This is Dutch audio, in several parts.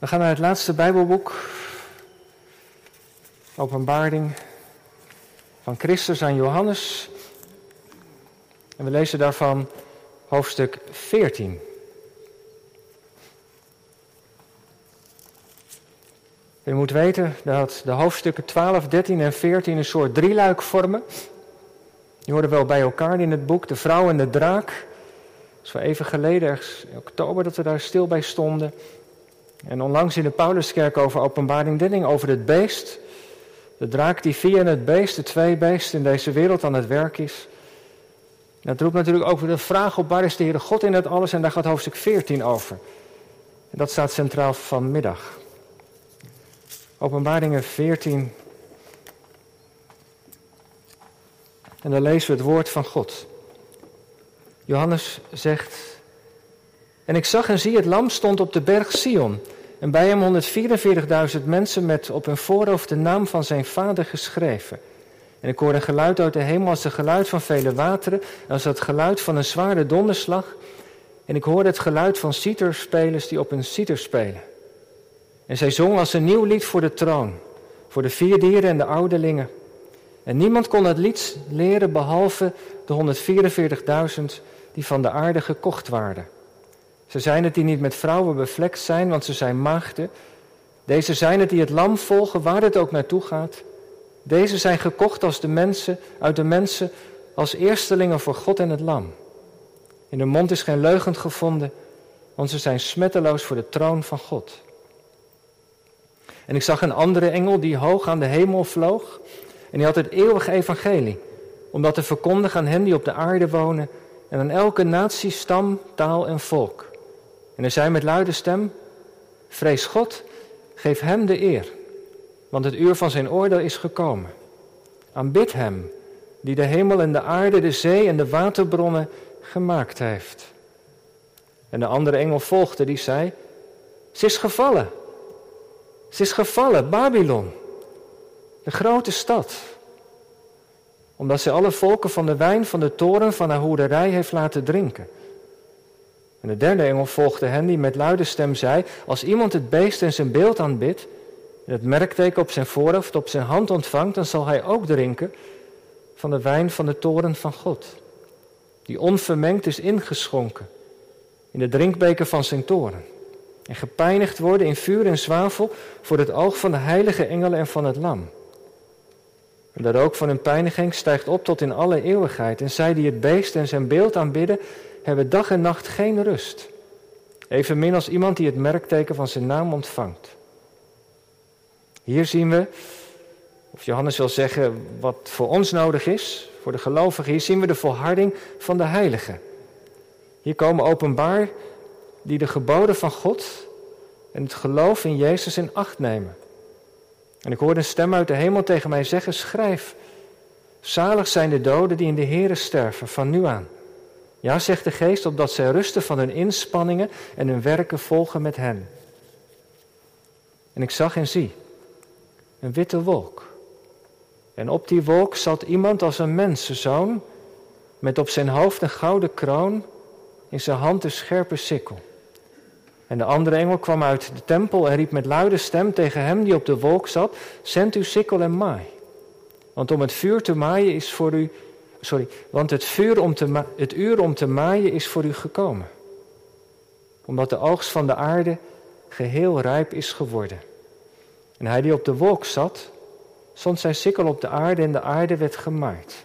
We gaan naar het laatste Bijbelboek, Openbaring van Christus aan Johannes. En we lezen daarvan hoofdstuk 14. U moet weten dat de hoofdstukken 12, 13 en 14 een soort drieluik vormen. Die hoorden wel bij elkaar in het boek, de vrouw en de draak. Dat is wel even geleden, ergens in oktober, dat we daar stil bij stonden. En onlangs in de Pauluskerk over openbaring 13 over het beest. De draak die via het beest, de twee beesten in deze wereld aan het werk is. Dat roept natuurlijk over de vraag op waar is de Heere God in het alles en daar gaat hoofdstuk 14 over. En dat staat centraal vanmiddag. Openbaringen 14. En dan lezen we het woord van God. Johannes zegt: En ik zag en zie, het lam stond op de berg Sion. En bij hem 144.000 mensen met op hun voorhoofd de naam van zijn vader geschreven. En ik hoorde een geluid uit de hemel als het geluid van vele wateren, als het geluid van een zware donderslag. En ik hoorde het geluid van citerspelers die op een citer spelen. En zij zong als een nieuw lied voor de troon, voor de vier dieren en de ouderlingen. En niemand kon het lied leren behalve de 144.000 die van de aarde gekocht waren. Ze zijn het die niet met vrouwen bevlekt zijn, want ze zijn maagden. Deze zijn het die het lam volgen, waar het ook naartoe gaat. Deze zijn gekocht als de mensen, uit de mensen als eerstelingen voor God en het lam. In de mond is geen leugen gevonden, want ze zijn smetteloos voor de troon van God. En ik zag een andere engel die hoog aan de hemel vloog. En die had het eeuwige evangelie. Om dat te verkondigen aan hen die op de aarde wonen. En aan elke natie, stam, taal en volk. En hij zei met luide stem: Vrees God, geef hem de eer. Want het uur van zijn oordeel is gekomen. Aanbid hem, die de hemel en de aarde, de zee en de waterbronnen gemaakt heeft. En de andere engel volgde, die zei: Ze is gevallen ze is gevallen, Babylon, de grote stad, omdat ze alle volken van de wijn van de toren van haar hoerderij heeft laten drinken. En de derde engel volgde hen die met luide stem zei, als iemand het beest en zijn beeld aanbidt, en het merkteken op zijn voorhoofd, op zijn hand ontvangt, dan zal hij ook drinken van de wijn van de toren van God, die onvermengd is ingeschonken in de drinkbeker van zijn toren en gepijnigd worden in vuur en zwavel voor het oog van de heilige engelen en van het lam. En de rook van hun pijniging stijgt op tot in alle eeuwigheid. En zij die het beest en zijn beeld aanbidden, hebben dag en nacht geen rust. Evenmin als iemand die het merkteken van zijn naam ontvangt. Hier zien we, of Johannes wil zeggen wat voor ons nodig is, voor de gelovigen, hier zien we de volharding van de heiligen. Hier komen openbaar die de geboden van God en het geloof in Jezus in acht nemen. En ik hoorde een stem uit de hemel tegen mij zeggen: Schrijf, zalig zijn de doden die in de Here sterven, van nu aan. Ja, zegt de geest, opdat zij rusten van hun inspanningen en hun werken volgen met hen. En ik zag en zie een witte wolk. En op die wolk zat iemand als een mensenzoon, met op zijn hoofd een gouden kroon, in zijn hand een scherpe sikkel. En de andere engel kwam uit de tempel en riep met luide stem tegen hem die op de wolk zat: Zend uw sikkel en maai. Want om het vuur te maaien is voor u. Sorry, want het, vuur om te het uur om te maaien is voor u gekomen. Omdat de oogst van de aarde geheel rijp is geworden. En hij die op de wolk zat, stond zijn sikkel op de aarde en de aarde werd gemaaid.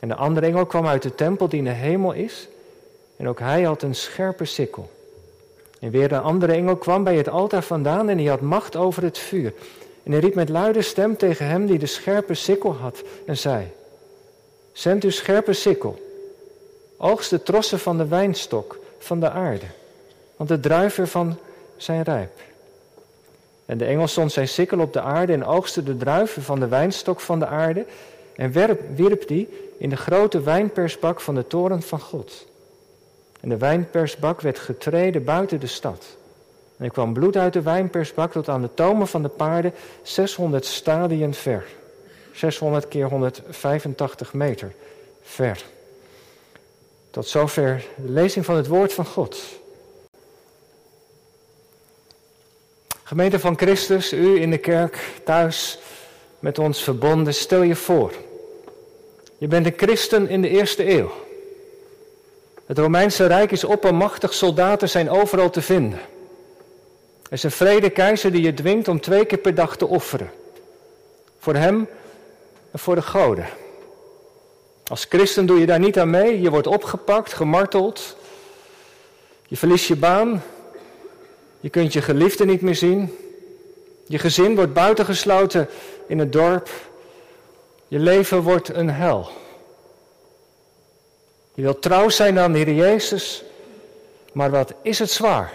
En de andere engel kwam uit de tempel die in de hemel is. En ook hij had een scherpe sikkel. En weer een andere engel kwam bij het altaar vandaan en die had macht over het vuur. En hij riep met luide stem tegen hem die de scherpe sikkel had en zei: Zend uw scherpe sikkel, oogst de trossen van de wijnstok van de aarde, want de druiven van zijn rijp. En de engel stond zijn sikkel op de aarde en oogste de druiven van de wijnstok van de aarde en wierp die in de grote wijnpersbak van de toren van God. En de wijnpersbak werd getreden buiten de stad. En er kwam bloed uit de wijnpersbak tot aan de tomen van de paarden 600 stadien ver. 600 keer 185 meter ver. Tot zover de lezing van het woord van God. Gemeente van Christus, u in de kerk, thuis, met ons verbonden, stel je voor. Je bent een christen in de eerste eeuw. Het Romeinse Rijk is oppermachtig, soldaten zijn overal te vinden. Er is een vrede keizer die je dwingt om twee keer per dag te offeren. Voor hem voor de goden. Als christen doe je daar niet aan mee. Je wordt opgepakt, gemarteld. Je verliest je baan. Je kunt je geliefde niet meer zien. Je gezin wordt buitengesloten in het dorp. Je leven wordt een hel. Je wilt trouw zijn aan de Heer Jezus, maar wat is het zwaar?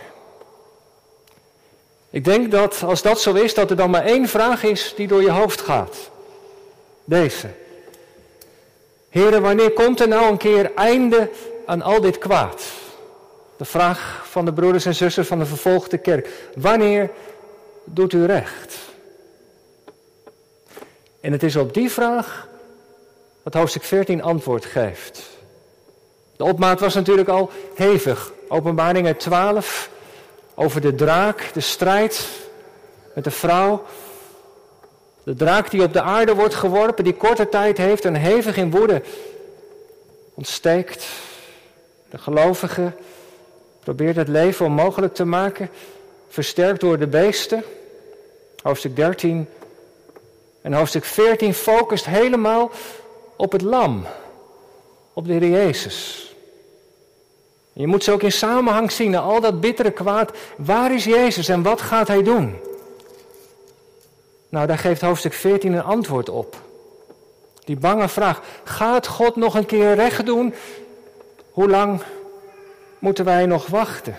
Ik denk dat als dat zo is, dat er dan maar één vraag is die door je hoofd gaat. Deze. Heren, wanneer komt er nou een keer einde aan al dit kwaad? De vraag van de broeders en zussen van de vervolgde kerk. Wanneer doet u recht? En het is op die vraag wat hoofdstuk 14 antwoord geeft. De opmaat was natuurlijk al hevig. Openbaringen 12 over de draak, de strijd met de vrouw. De draak die op de aarde wordt geworpen, die korte tijd heeft en hevig in woede ontsteekt. De gelovige probeert het leven onmogelijk te maken, versterkt door de beesten. Hoofdstuk 13 en hoofdstuk 14 focust helemaal op het lam, op de Heer Jezus. Je moet ze ook in samenhang zien, al dat bittere kwaad. Waar is Jezus en wat gaat Hij doen? Nou, daar geeft hoofdstuk 14 een antwoord op. Die bange vraag, gaat God nog een keer recht doen? Hoe lang moeten wij nog wachten?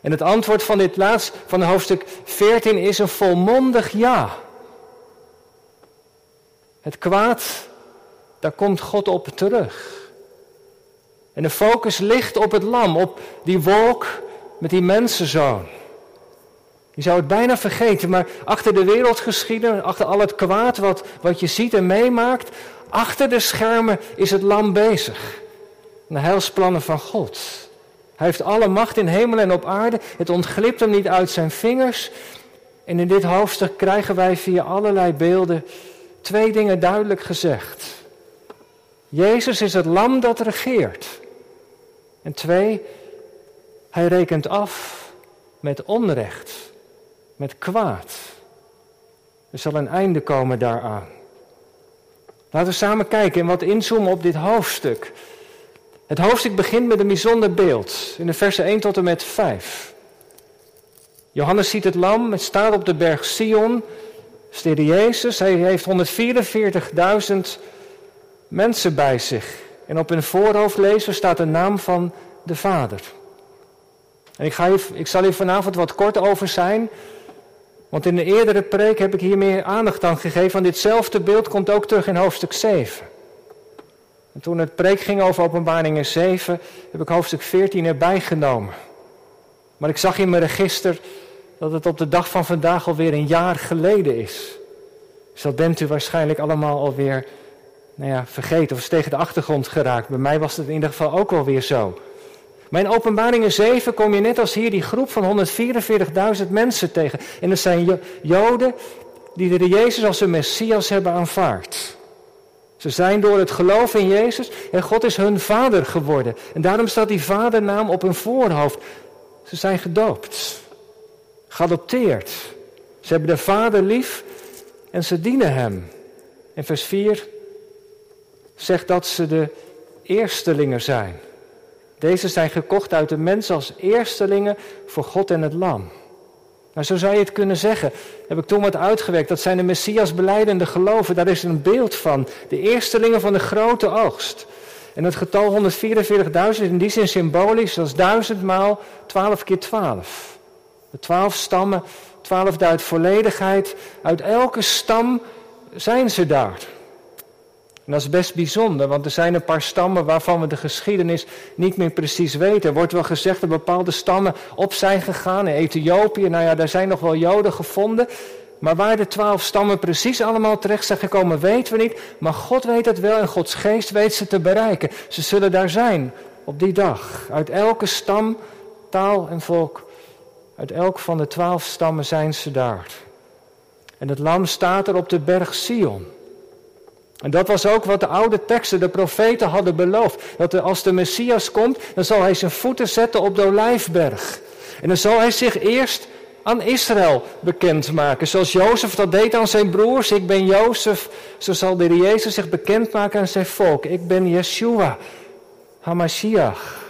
En het antwoord van dit laatst, van hoofdstuk 14, is een volmondig ja. Het kwaad, daar komt God op terug. En de focus ligt op het lam, op die wolk met die mensenzoon. Je zou het bijna vergeten, maar achter de wereldgeschiedenis, achter al het kwaad wat, wat je ziet en meemaakt, achter de schermen is het lam bezig. De heilsplannen van God. Hij heeft alle macht in hemel en op aarde. Het ontglipt hem niet uit zijn vingers. En in dit hoofdstuk krijgen wij via allerlei beelden twee dingen duidelijk gezegd. Jezus is het lam dat regeert. En twee, hij rekent af met onrecht, met kwaad. Er zal een einde komen daaraan. Laten we samen kijken en wat inzoomen op dit hoofdstuk. Het hoofdstuk begint met een bijzonder beeld in de versen 1 tot en met 5. Johannes ziet het lam, het staat op de berg Sion. Stede Jezus, hij heeft 144.000 mensen bij zich. En op hun voorhoofd lezen staat de naam van de Vader. En ik, ga hier, ik zal hier vanavond wat kort over zijn. Want in de eerdere preek heb ik hier meer aandacht aan gegeven. Want ditzelfde beeld komt ook terug in hoofdstuk 7. En toen het preek ging over openbaringen 7, heb ik hoofdstuk 14 erbij genomen. Maar ik zag in mijn register dat het op de dag van vandaag alweer een jaar geleden is. Dus dat bent u waarschijnlijk allemaal alweer nou ja, vergeten of is tegen de achtergrond geraakt. Bij mij was het in ieder geval ook alweer zo. Maar in openbaringen 7 kom je net als hier die groep van 144.000 mensen tegen. En dat zijn Joden die de Jezus als hun Messias hebben aanvaard. Ze zijn door het geloof in Jezus en God is hun vader geworden. En daarom staat die vadernaam op hun voorhoofd. Ze zijn gedoopt, geadopteerd. Ze hebben de vader lief en ze dienen hem. En vers 4 zegt dat ze de eerstelingen zijn. Deze zijn gekocht uit de mens als eerstelingen voor God en het lam. Nou, zo zou je het kunnen zeggen. Heb ik toen wat uitgewerkt. Dat zijn de Messias beleidende geloven. Daar is een beeld van. De eerstelingen van de grote oogst. En het getal 144.000 in die zin symbolisch. Dat is duizend maal 12 keer 12. De twaalf stammen, 12 duidt volledigheid. Uit elke stam zijn ze daar. En dat is best bijzonder, want er zijn een paar stammen waarvan we de geschiedenis niet meer precies weten. Er wordt wel gezegd dat bepaalde stammen op zijn gegaan in Ethiopië. Nou ja, daar zijn nog wel Joden gevonden. Maar waar de twaalf stammen precies allemaal terecht zijn gekomen, weten we niet. Maar God weet het wel en Gods geest weet ze te bereiken. Ze zullen daar zijn op die dag. Uit elke stam, taal en volk Uit elk van de twaalf stammen zijn ze daar. En het lam staat er op de berg Sion. En dat was ook wat de oude teksten, de profeten hadden beloofd. Dat als de Messias komt, dan zal hij zijn voeten zetten op de Olijfberg. En dan zal hij zich eerst aan Israël bekendmaken. Zoals Jozef dat deed aan zijn broers. Ik ben Jozef. Zo zal de Jezus zich bekendmaken aan zijn volk. Ik ben Yeshua, Hamashiach.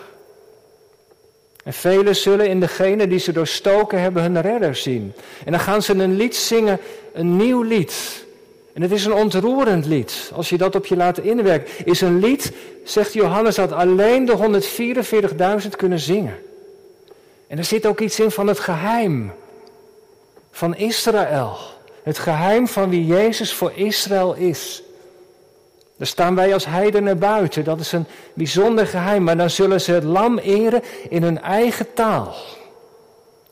En velen zullen in degene die ze doorstoken hebben hun redder zien. En dan gaan ze een lied zingen, een nieuw lied. En het is een ontroerend lied. Als je dat op je laat inwerken. Is een lied, zegt Johannes, dat alleen de 144.000 kunnen zingen. En er zit ook iets in van het geheim van Israël. Het geheim van wie Jezus voor Israël is. Daar staan wij als heidenen buiten. Dat is een bijzonder geheim. Maar dan zullen ze het lam eren in hun eigen taal.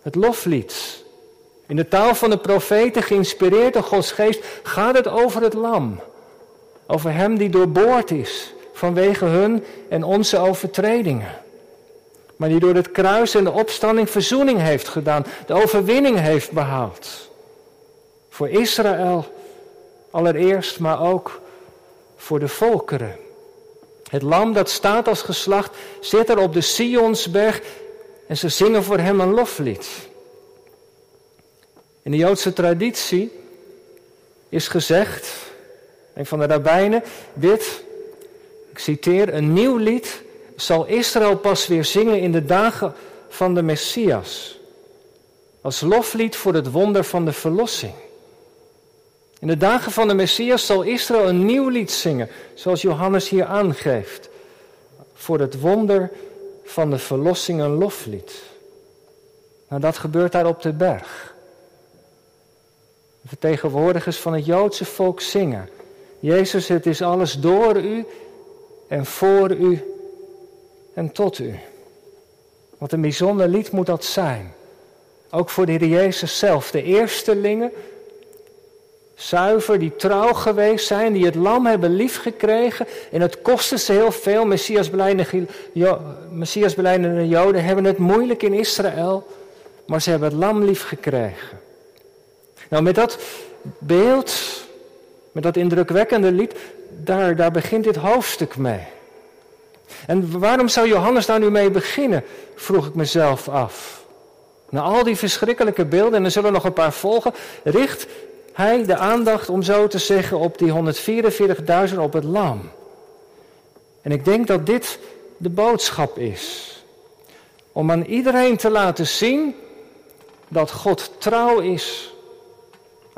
Het loflied. In de taal van de profeten, geïnspireerd door Gods geest, gaat het over het lam. Over hem die doorboord is vanwege hun en onze overtredingen. Maar die door het kruis en de opstanding verzoening heeft gedaan, de overwinning heeft behaald. Voor Israël allereerst, maar ook voor de volkeren. Het lam dat staat als geslacht zit er op de Sionsberg en ze zingen voor hem een loflied. In de Joodse traditie is gezegd, een van de rabbijnen, dit, ik citeer, een nieuw lied zal Israël pas weer zingen in de dagen van de Messias. Als loflied voor het wonder van de verlossing. In de dagen van de Messias zal Israël een nieuw lied zingen, zoals Johannes hier aangeeft. Voor het wonder van de verlossing een loflied. Nou, dat gebeurt daar op de berg. Vertegenwoordigers van het Joodse volk zingen. Jezus, het is alles door u en voor u en tot u. Wat een bijzonder lied moet dat zijn. Ook voor de Heer Jezus zelf. De eerstelingen, zuiver, die trouw geweest zijn, die het lam hebben liefgekregen. En het kostte ze heel veel. Messias beleidende Joden hebben het moeilijk in Israël. Maar ze hebben het lam liefgekregen. Nou, met dat beeld, met dat indrukwekkende lied, daar, daar begint dit hoofdstuk mee. En waarom zou Johannes daar nu mee beginnen, vroeg ik mezelf af. Na al die verschrikkelijke beelden, en er zullen nog een paar volgen, richt hij de aandacht, om zo te zeggen, op die 144.000 op het lam. En ik denk dat dit de boodschap is. Om aan iedereen te laten zien dat God trouw is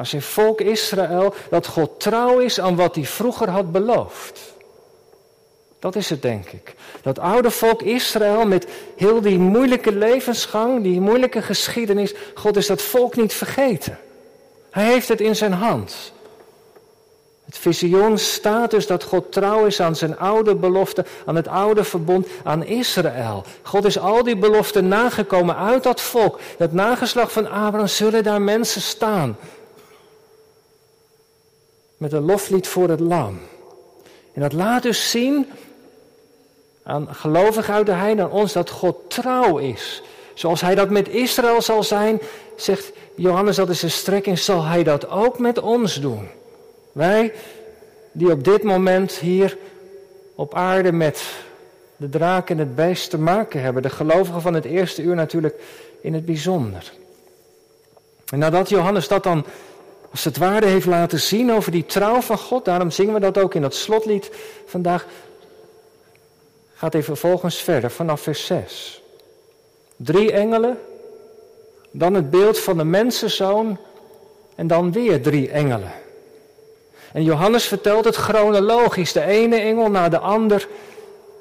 aan zijn volk Israël, dat God trouw is aan wat hij vroeger had beloofd. Dat is het, denk ik. Dat oude volk Israël met heel die moeilijke levensgang, die moeilijke geschiedenis, God is dat volk niet vergeten. Hij heeft het in zijn hand. Het visioen staat dus dat God trouw is aan zijn oude belofte, aan het oude verbond, aan Israël. God is al die beloften nagekomen uit dat volk. Dat nageslag van Abraham zullen daar mensen staan. Met een loflied voor het lam. En dat laat dus zien aan gelovigen uit de heiden, aan ons, dat God trouw is. Zoals hij dat met Israël zal zijn, zegt Johannes, dat is een strekking, zal hij dat ook met ons doen. Wij, die op dit moment hier op aarde met de draak en het beest te maken hebben. De gelovigen van het eerste uur natuurlijk in het bijzonder. En nadat Johannes dat dan als het ware heeft laten zien over die trouw van God, daarom zingen we dat ook in dat slotlied vandaag, gaat hij vervolgens verder vanaf vers 6. Drie engelen, dan het beeld van de mensenzoon en dan weer drie engelen. En Johannes vertelt het chronologisch, de ene engel na de ander.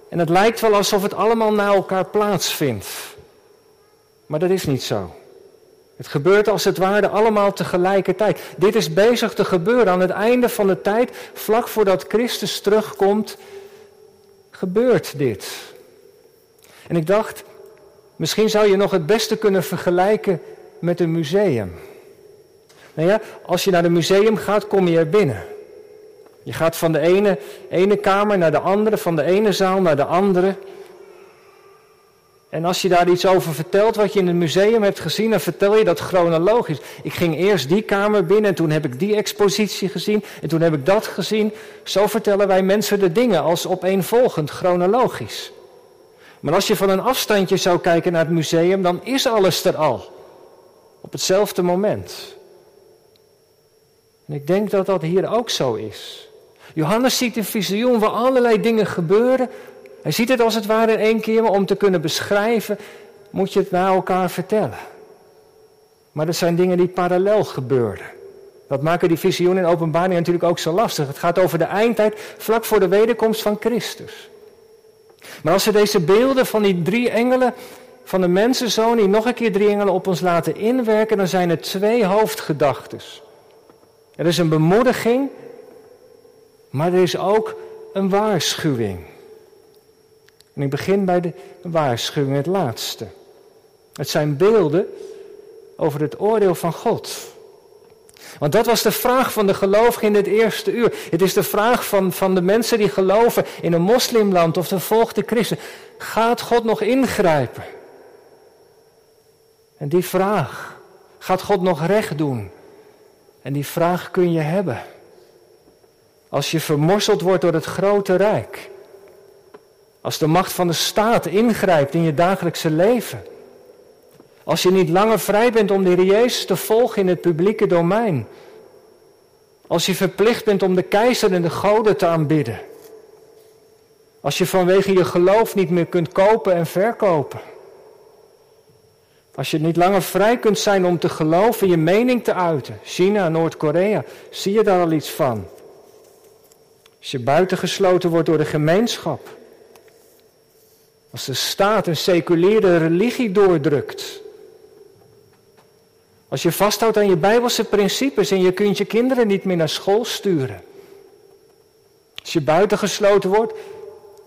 En het lijkt wel alsof het allemaal na elkaar plaatsvindt. Maar dat is niet zo. Het gebeurt als het ware allemaal tegelijkertijd. Dit is bezig te gebeuren aan het einde van de tijd, vlak voordat Christus terugkomt gebeurt dit. En ik dacht, misschien zou je nog het beste kunnen vergelijken met een museum. Nou ja, als je naar een museum gaat, kom je er binnen. Je gaat van de ene, ene kamer naar de andere, van de ene zaal naar de andere. En als je daar iets over vertelt wat je in het museum hebt gezien, dan vertel je dat chronologisch. Ik ging eerst die kamer binnen en toen heb ik die expositie gezien en toen heb ik dat gezien. Zo vertellen wij mensen de dingen als opeenvolgend, chronologisch. Maar als je van een afstandje zou kijken naar het museum, dan is alles er al. Op hetzelfde moment. En ik denk dat dat hier ook zo is. Johannes ziet een visioen waar allerlei dingen gebeuren. Hij ziet het als het ware in één keer, maar om te kunnen beschrijven moet je het naar elkaar vertellen. Maar dat zijn dingen die parallel gebeuren. Dat maken die visioenen in openbaring natuurlijk ook zo lastig. Het gaat over de eindtijd vlak voor de wederkomst van Christus. Maar als we deze beelden van die drie engelen, van de mensenzoon, die nog een keer drie engelen op ons laten inwerken, dan zijn er twee hoofdgedachten. Er is een bemoediging, maar er is ook een waarschuwing. En ik begin bij de waarschuwing, het laatste. Het zijn beelden over het oordeel van God. Want dat was de vraag van de gelovigen in het eerste uur. Het is de vraag van, van de mensen die geloven in een moslimland of de volgde christen. Gaat God nog ingrijpen? En die vraag, gaat God nog recht doen? En die vraag kun je hebben. Als je vermorseld wordt door het grote rijk. Als de macht van de staat ingrijpt in je dagelijkse leven. Als je niet langer vrij bent om de Heer Jezus te volgen in het publieke domein. Als je verplicht bent om de keizer en de goden te aanbidden. Als je vanwege je geloof niet meer kunt kopen en verkopen. Als je niet langer vrij kunt zijn om te geloven, je mening te uiten. China, Noord-Korea, zie je daar al iets van? Als je buitengesloten wordt door de gemeenschap. Als de staat een seculiere religie doordrukt. Als je vasthoudt aan je bijbelse principes en je kunt je kinderen niet meer naar school sturen. Als je buitengesloten wordt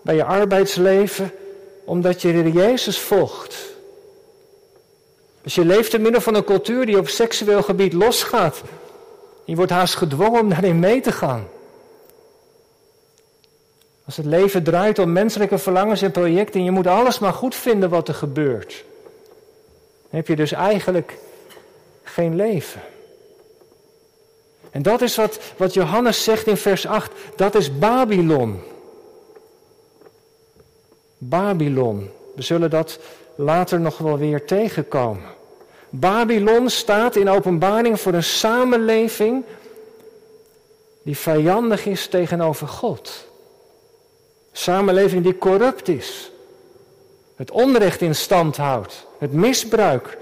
bij je arbeidsleven omdat je de Jezus volgt. Als je leeft te midden van een cultuur die op seksueel gebied losgaat. Je wordt haast gedwongen om daarin mee te gaan. Als het leven draait om menselijke verlangens en projecten en je moet alles maar goed vinden wat er gebeurt. Dan heb je dus eigenlijk geen leven. En dat is wat, wat Johannes zegt in vers 8. Dat is Babylon. Babylon. We zullen dat later nog wel weer tegenkomen. Babylon staat in openbaring voor een samenleving die vijandig is tegenover God. Samenleving die corrupt is. Het onrecht in stand houdt. Het misbruik.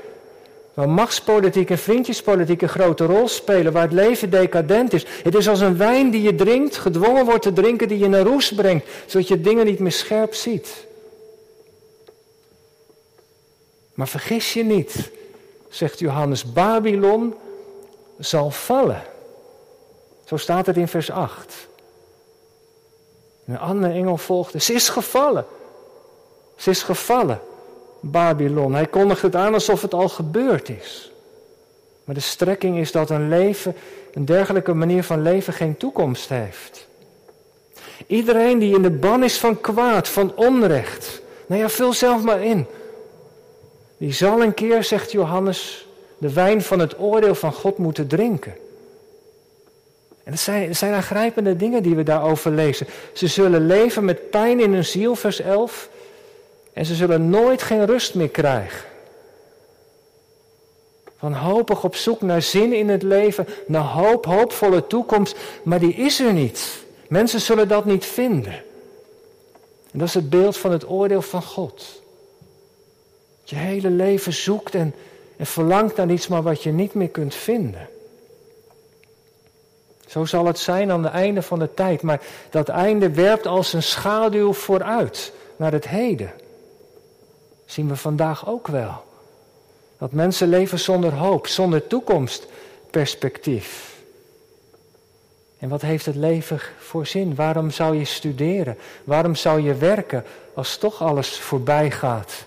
Waar machtspolitiek en vriendjespolitiek een grote rol spelen. Waar het leven decadent is. Het is als een wijn die je drinkt, gedwongen wordt te drinken, die je naar roes brengt. Zodat je dingen niet meer scherp ziet. Maar vergis je niet, zegt Johannes, Babylon zal vallen. Zo staat het in vers 8. Een andere engel volgde. Ze is gevallen. Ze is gevallen, Babylon. Hij kondigt het aan alsof het al gebeurd is. Maar de strekking is dat een leven, een dergelijke manier van leven geen toekomst heeft. Iedereen die in de ban is van kwaad, van onrecht. Nou ja, vul zelf maar in. Die zal een keer, zegt Johannes, de wijn van het oordeel van God moeten drinken. En het zijn, zijn aangrijpende dingen die we daarover lezen. Ze zullen leven met pijn in hun ziel, vers 11. En ze zullen nooit geen rust meer krijgen. Wanhopig op zoek naar zin in het leven, naar hoop, hoopvolle toekomst, maar die is er niet. Mensen zullen dat niet vinden. En dat is het beeld van het oordeel van God. Je hele leven zoekt en, en verlangt naar iets, maar wat je niet meer kunt vinden. Zo zal het zijn aan het einde van de tijd. Maar dat einde werpt als een schaduw vooruit naar het heden. zien we vandaag ook wel. Dat mensen leven zonder hoop, zonder toekomstperspectief. En wat heeft het leven voor zin? Waarom zou je studeren? Waarom zou je werken als toch alles voorbij gaat?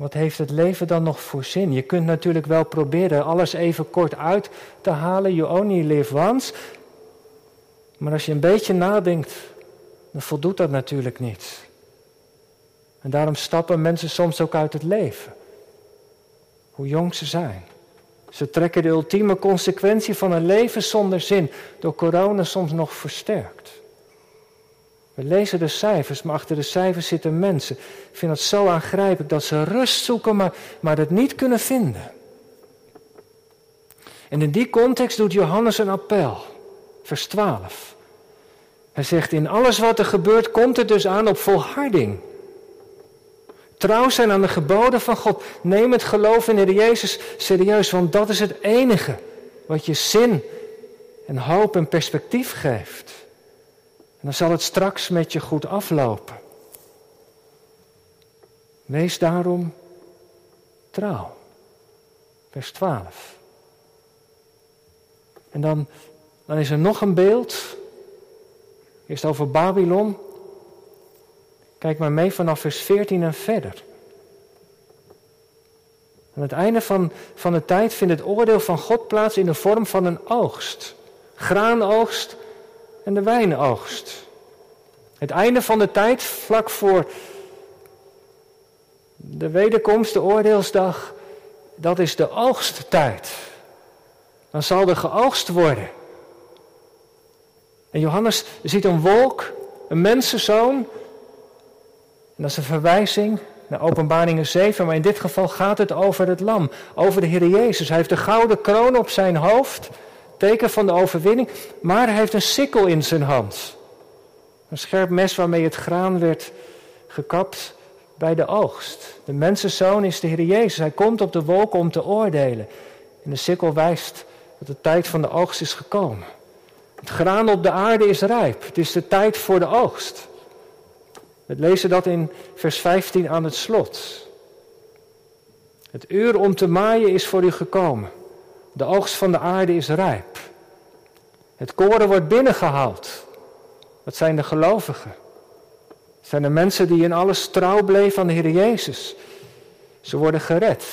Wat heeft het leven dan nog voor zin? Je kunt natuurlijk wel proberen alles even kort uit te halen. You only live once. Maar als je een beetje nadenkt, dan voldoet dat natuurlijk niet. En daarom stappen mensen soms ook uit het leven. Hoe jong ze zijn. Ze trekken de ultieme consequentie van een leven zonder zin, door corona soms nog versterkt. We lezen de cijfers, maar achter de cijfers zitten mensen. Ik vind het zo aangrijpelijk dat ze rust zoeken, maar, maar het niet kunnen vinden. En in die context doet Johannes een appel, vers 12. Hij zegt, in alles wat er gebeurt komt het dus aan op volharding. Trouw zijn aan de geboden van God. Neem het geloof in de Jezus serieus, want dat is het enige wat je zin en hoop en perspectief geeft. En dan zal het straks met je goed aflopen. Wees daarom trouw. Vers 12. En dan, dan is er nog een beeld. Eerst over Babylon. Kijk maar mee vanaf vers 14 en verder. Aan het einde van, van de tijd vindt het oordeel van God plaats in de vorm van een oogst. Graanoogst en de wijnoogst. Het einde van de tijd, vlak voor de wederkomst, de oordeelsdag, dat is de oogsttijd. Dan zal er geoogst worden. En Johannes ziet een wolk, een mensenzoon. En dat is een verwijzing naar Openbaringen 7, maar in dit geval gaat het over het lam, over de Heer Jezus. Hij heeft de gouden kroon op zijn hoofd, teken van de overwinning, maar hij heeft een sikkel in zijn hand. Een scherp mes waarmee het graan werd gekapt bij de oogst. De mensenzoon is de Heer Jezus. Hij komt op de wolken om te oordelen. En de sikkel wijst dat de tijd van de oogst is gekomen. Het graan op de aarde is rijp. Het is de tijd voor de oogst. We lezen dat in vers 15 aan het slot. Het uur om te maaien is voor u gekomen. De oogst van de aarde is rijp. Het koren wordt binnengehaald. Dat zijn de gelovigen. Het zijn de mensen die in alles trouw bleven aan de Heer Jezus. Ze worden gered.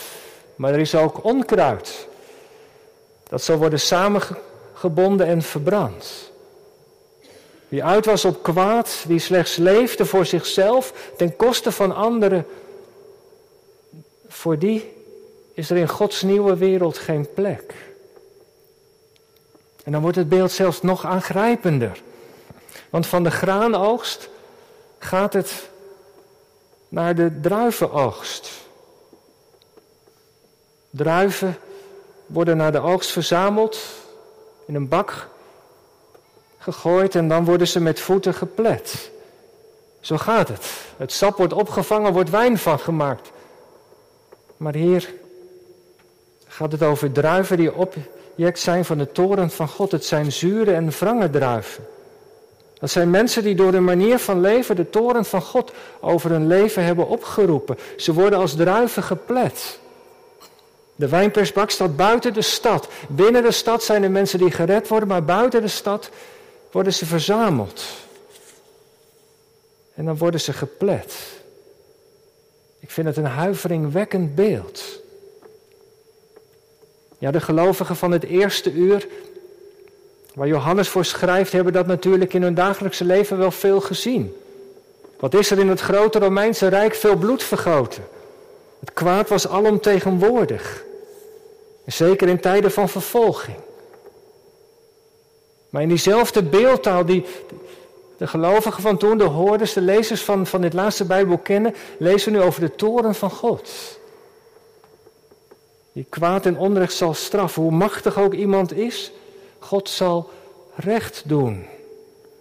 Maar er is ook onkruid. Dat zal worden samengebonden en verbrand. Wie uit was op kwaad, wie slechts leefde voor zichzelf ten koste van anderen, voor die is er in Gods nieuwe wereld geen plek. En dan wordt het beeld zelfs nog aangrijpender. Want van de graanoogst gaat het naar de druivenoogst. Druiven worden naar de oogst verzameld, in een bak gegooid en dan worden ze met voeten geplet. Zo gaat het. Het sap wordt opgevangen, wordt wijn van gemaakt. Maar hier gaat het over druiven die object zijn van de toren van God. Het zijn zure en wrange druiven. Dat zijn mensen die door de manier van leven de toren van God over hun leven hebben opgeroepen. Ze worden als druiven geplet. De wijnpersbak staat buiten de stad. Binnen de stad zijn er mensen die gered worden, maar buiten de stad worden ze verzameld. En dan worden ze geplet. Ik vind het een huiveringwekkend beeld. Ja, de gelovigen van het eerste uur Waar Johannes voor schrijft, hebben dat natuurlijk in hun dagelijkse leven wel veel gezien. Wat is er in het grote Romeinse Rijk veel bloed vergoten? Het kwaad was alomtegenwoordig. Zeker in tijden van vervolging. Maar in diezelfde beeldtaal die de gelovigen van toen, de hoorders, de lezers van, van dit laatste Bijbel kennen, lezen we nu over de toren van God. Die kwaad en onrecht zal straffen, hoe machtig ook iemand is. God zal recht doen.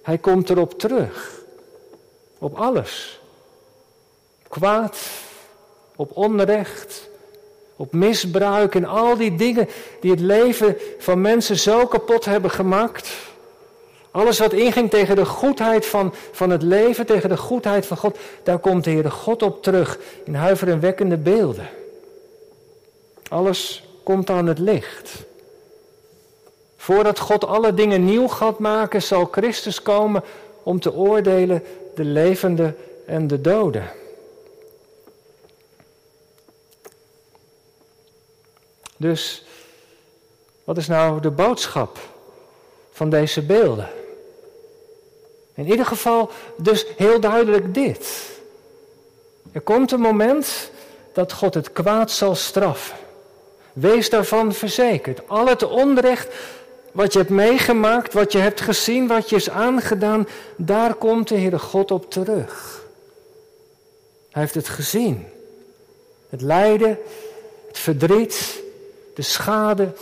Hij komt erop terug. Op alles. Kwaad, op onrecht, op misbruik en al die dingen die het leven van mensen zo kapot hebben gemaakt. Alles wat inging tegen de goedheid van, van het leven, tegen de goedheid van God, daar komt de Heere God op terug in huiverenwekkende beelden. Alles komt aan het licht. Voordat God alle dingen nieuw gaat maken, zal Christus komen om te oordelen de levenden en de doden. Dus wat is nou de boodschap van deze beelden? In ieder geval dus heel duidelijk dit. Er komt een moment dat God het kwaad zal straffen. Wees daarvan verzekerd. Al het onrecht wat je hebt meegemaakt, wat je hebt gezien, wat je is aangedaan, daar komt de Heere God op terug. Hij heeft het gezien. Het lijden, het verdriet, de schade.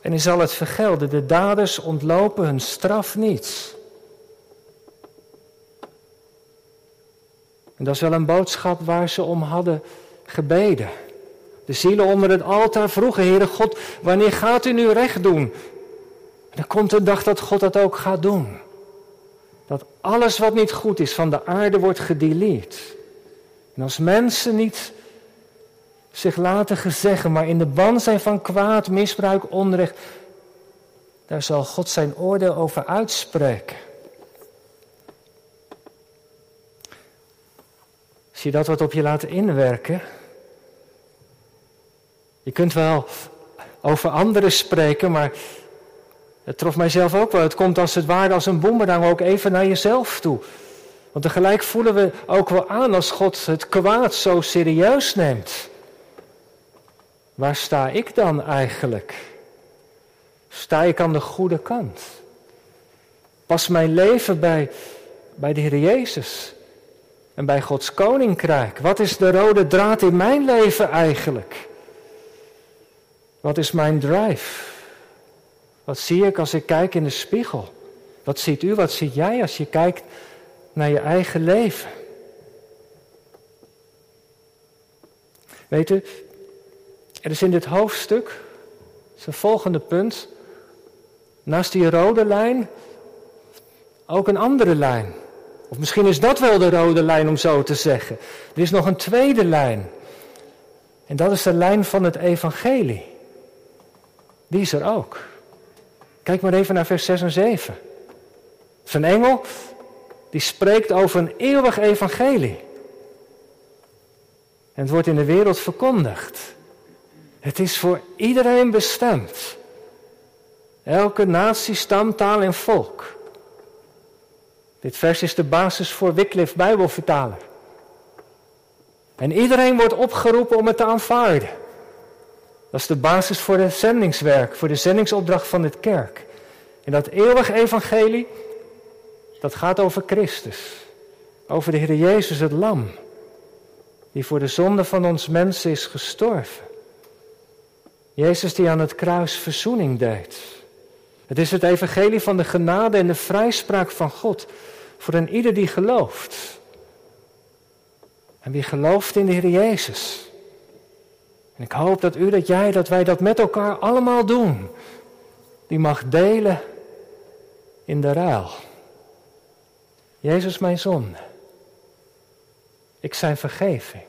En hij zal het vergelden. De daders ontlopen hun straf niet. En dat is wel een boodschap waar ze om hadden gebeden. De zielen onder het altaar vroegen, Heere God, wanneer gaat u nu recht doen? En er komt een dag dat God dat ook gaat doen. Dat alles wat niet goed is van de aarde wordt gedelete. En als mensen niet zich laten gezeggen, maar in de ban zijn van kwaad, misbruik, onrecht, daar zal God zijn oordeel over uitspreken. Zie je dat wat op je laten inwerken? Je kunt wel over anderen spreken, maar het trof mijzelf ook wel. Het komt als het ware als een boemerang ook even naar jezelf toe. Want tegelijk voelen we ook wel aan als God het kwaad zo serieus neemt. Waar sta ik dan eigenlijk? Sta ik aan de goede kant? Pas mijn leven bij, bij de Heer Jezus en bij Gods koninkrijk? Wat is de rode draad in mijn leven eigenlijk? Wat is mijn drive? Wat zie ik als ik kijk in de spiegel? Wat ziet u, wat ziet jij als je kijkt naar je eigen leven? Weet u, er is in dit hoofdstuk, zijn volgende punt, naast die rode lijn ook een andere lijn. Of misschien is dat wel de rode lijn om zo te zeggen. Er is nog een tweede lijn. En dat is de lijn van het evangelie. Die is er ook. Kijk maar even naar vers 6 en 7. Zijn engel, die spreekt over een eeuwig evangelie. En het wordt in de wereld verkondigd. Het is voor iedereen bestemd. Elke natie, stam, taal en volk. Dit vers is de basis voor Wycliffe Bijbelvertaler. En iedereen wordt opgeroepen om het te aanvaarden. Dat is de basis voor het zendingswerk, voor de zendingsopdracht van het kerk. En dat eeuwige evangelie, dat gaat over Christus. Over de Heer Jezus, het lam. Die voor de zonde van ons mensen is gestorven. Jezus die aan het kruis verzoening deed. Het is het evangelie van de genade en de vrijspraak van God voor een ieder die gelooft. En wie gelooft in de Heer Jezus. En ik hoop dat u, dat jij, dat wij dat met elkaar allemaal doen. Die mag delen in de ruil. Jezus mijn zonde. Ik zijn vergeving.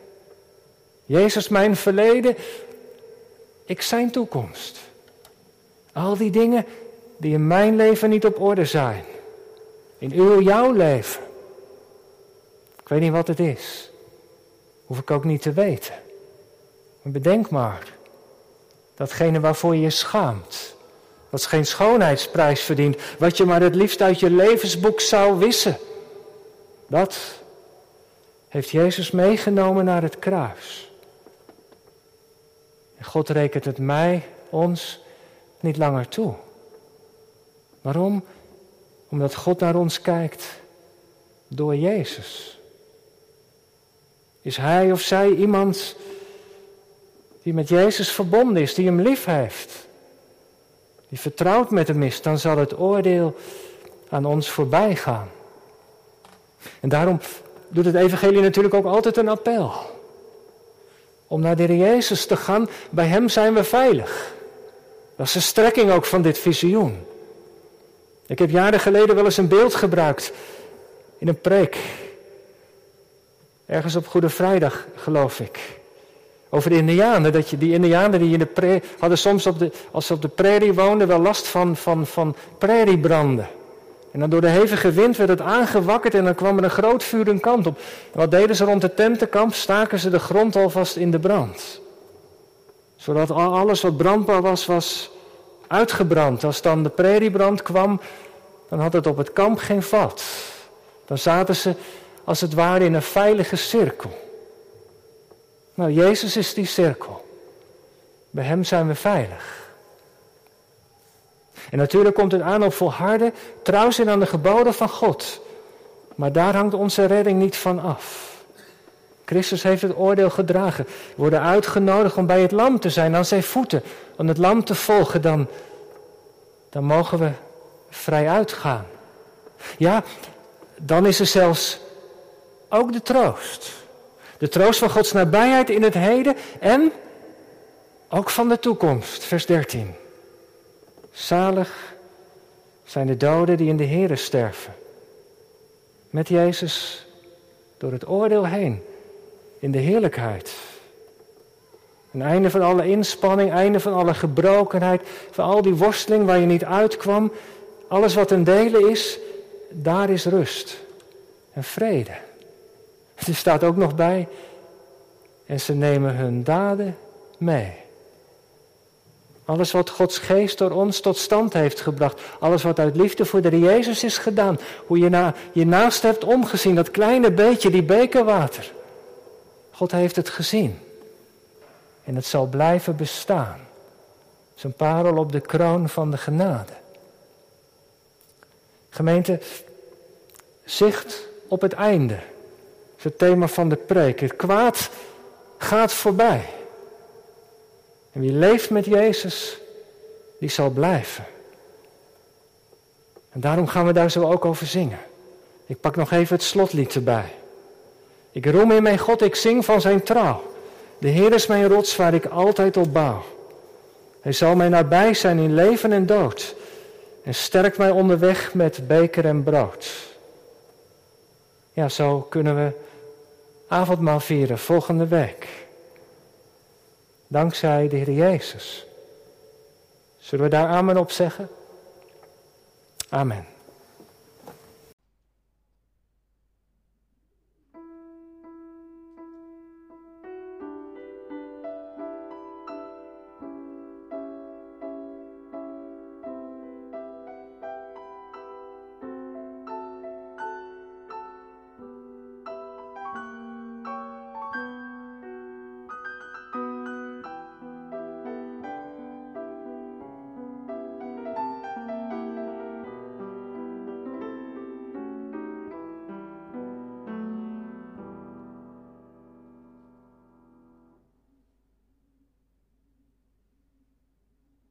Jezus mijn verleden. Ik zijn toekomst. Al die dingen die in mijn leven niet op orde zijn. In uw, jouw leven. Ik weet niet wat het is. Hoef ik ook niet te weten. Maar bedenk maar. Datgene waarvoor je je schaamt. Wat geen schoonheidsprijs verdient. Wat je maar het liefst uit je levensboek zou wissen. Dat heeft Jezus meegenomen naar het kruis. En God rekent het mij, ons, niet langer toe. Waarom? Omdat God naar ons kijkt door Jezus. Is hij of zij iemand die met Jezus verbonden is, die hem lief heeft, die vertrouwd met hem is, dan zal het oordeel aan ons voorbij gaan. En daarom doet het Evangelie natuurlijk ook altijd een appel. Om naar de Jezus te gaan, bij Hem zijn we veilig. Dat is de strekking ook van dit visioen. Ik heb jaren geleden wel eens een beeld gebruikt in een preek. Ergens op Goede Vrijdag, geloof ik. Over de Indianen. Dat je, die Indianen die in de hadden soms op de, als ze op de prairie woonden wel last van, van, van prairiebranden. En dan door de hevige wind werd het aangewakkerd en dan kwam er een groot vuur een kant op. En wat deden ze rond het tentenkamp? Staken ze de grond alvast in de brand. Zodat alles wat brandbaar was, was uitgebrand. Als dan de prairiebrand kwam, dan had het op het kamp geen vat. Dan zaten ze als het ware in een veilige cirkel. Nou, Jezus is die cirkel. Bij Hem zijn we veilig. En natuurlijk komt het aan op volharden, trouw zijn aan de geboden van God. Maar daar hangt onze redding niet van af. Christus heeft het oordeel gedragen. We worden uitgenodigd om bij het lam te zijn, aan zijn voeten, om het lam te volgen. Dan, dan mogen we vrij uitgaan. Ja, dan is er zelfs ook de troost. De troost van Gods nabijheid in het heden en ook van de toekomst. Vers 13. Zalig zijn de doden die in de Here sterven. Met Jezus door het oordeel heen in de heerlijkheid. Een einde van alle inspanning, einde van alle gebrokenheid, van al die worsteling waar je niet uitkwam. Alles wat een delen is, daar is rust en vrede. Er staat ook nog bij, en ze nemen hun daden mee. Alles wat Gods geest door ons tot stand heeft gebracht. Alles wat uit liefde voor de Jezus is gedaan. Hoe je na, je naast hebt omgezien. Dat kleine beetje, die bekerwater. God heeft het gezien. En het zal blijven bestaan. Zijn parel op de kroon van de genade. Gemeente, zicht op het einde. Het thema van de preek. Het kwaad gaat voorbij. En wie leeft met Jezus, die zal blijven. En daarom gaan we daar zo ook over zingen. Ik pak nog even het slotlied erbij. Ik roem in mijn God, ik zing van zijn trouw. De Heer is mijn rots waar ik altijd op bouw. Hij zal mij nabij zijn in leven en dood. En sterkt mij onderweg met beker en brood. Ja, zo kunnen we avondmaal vieren volgende week. Dankzij de Heer Jezus. Zullen we daar amen op zeggen? Amen.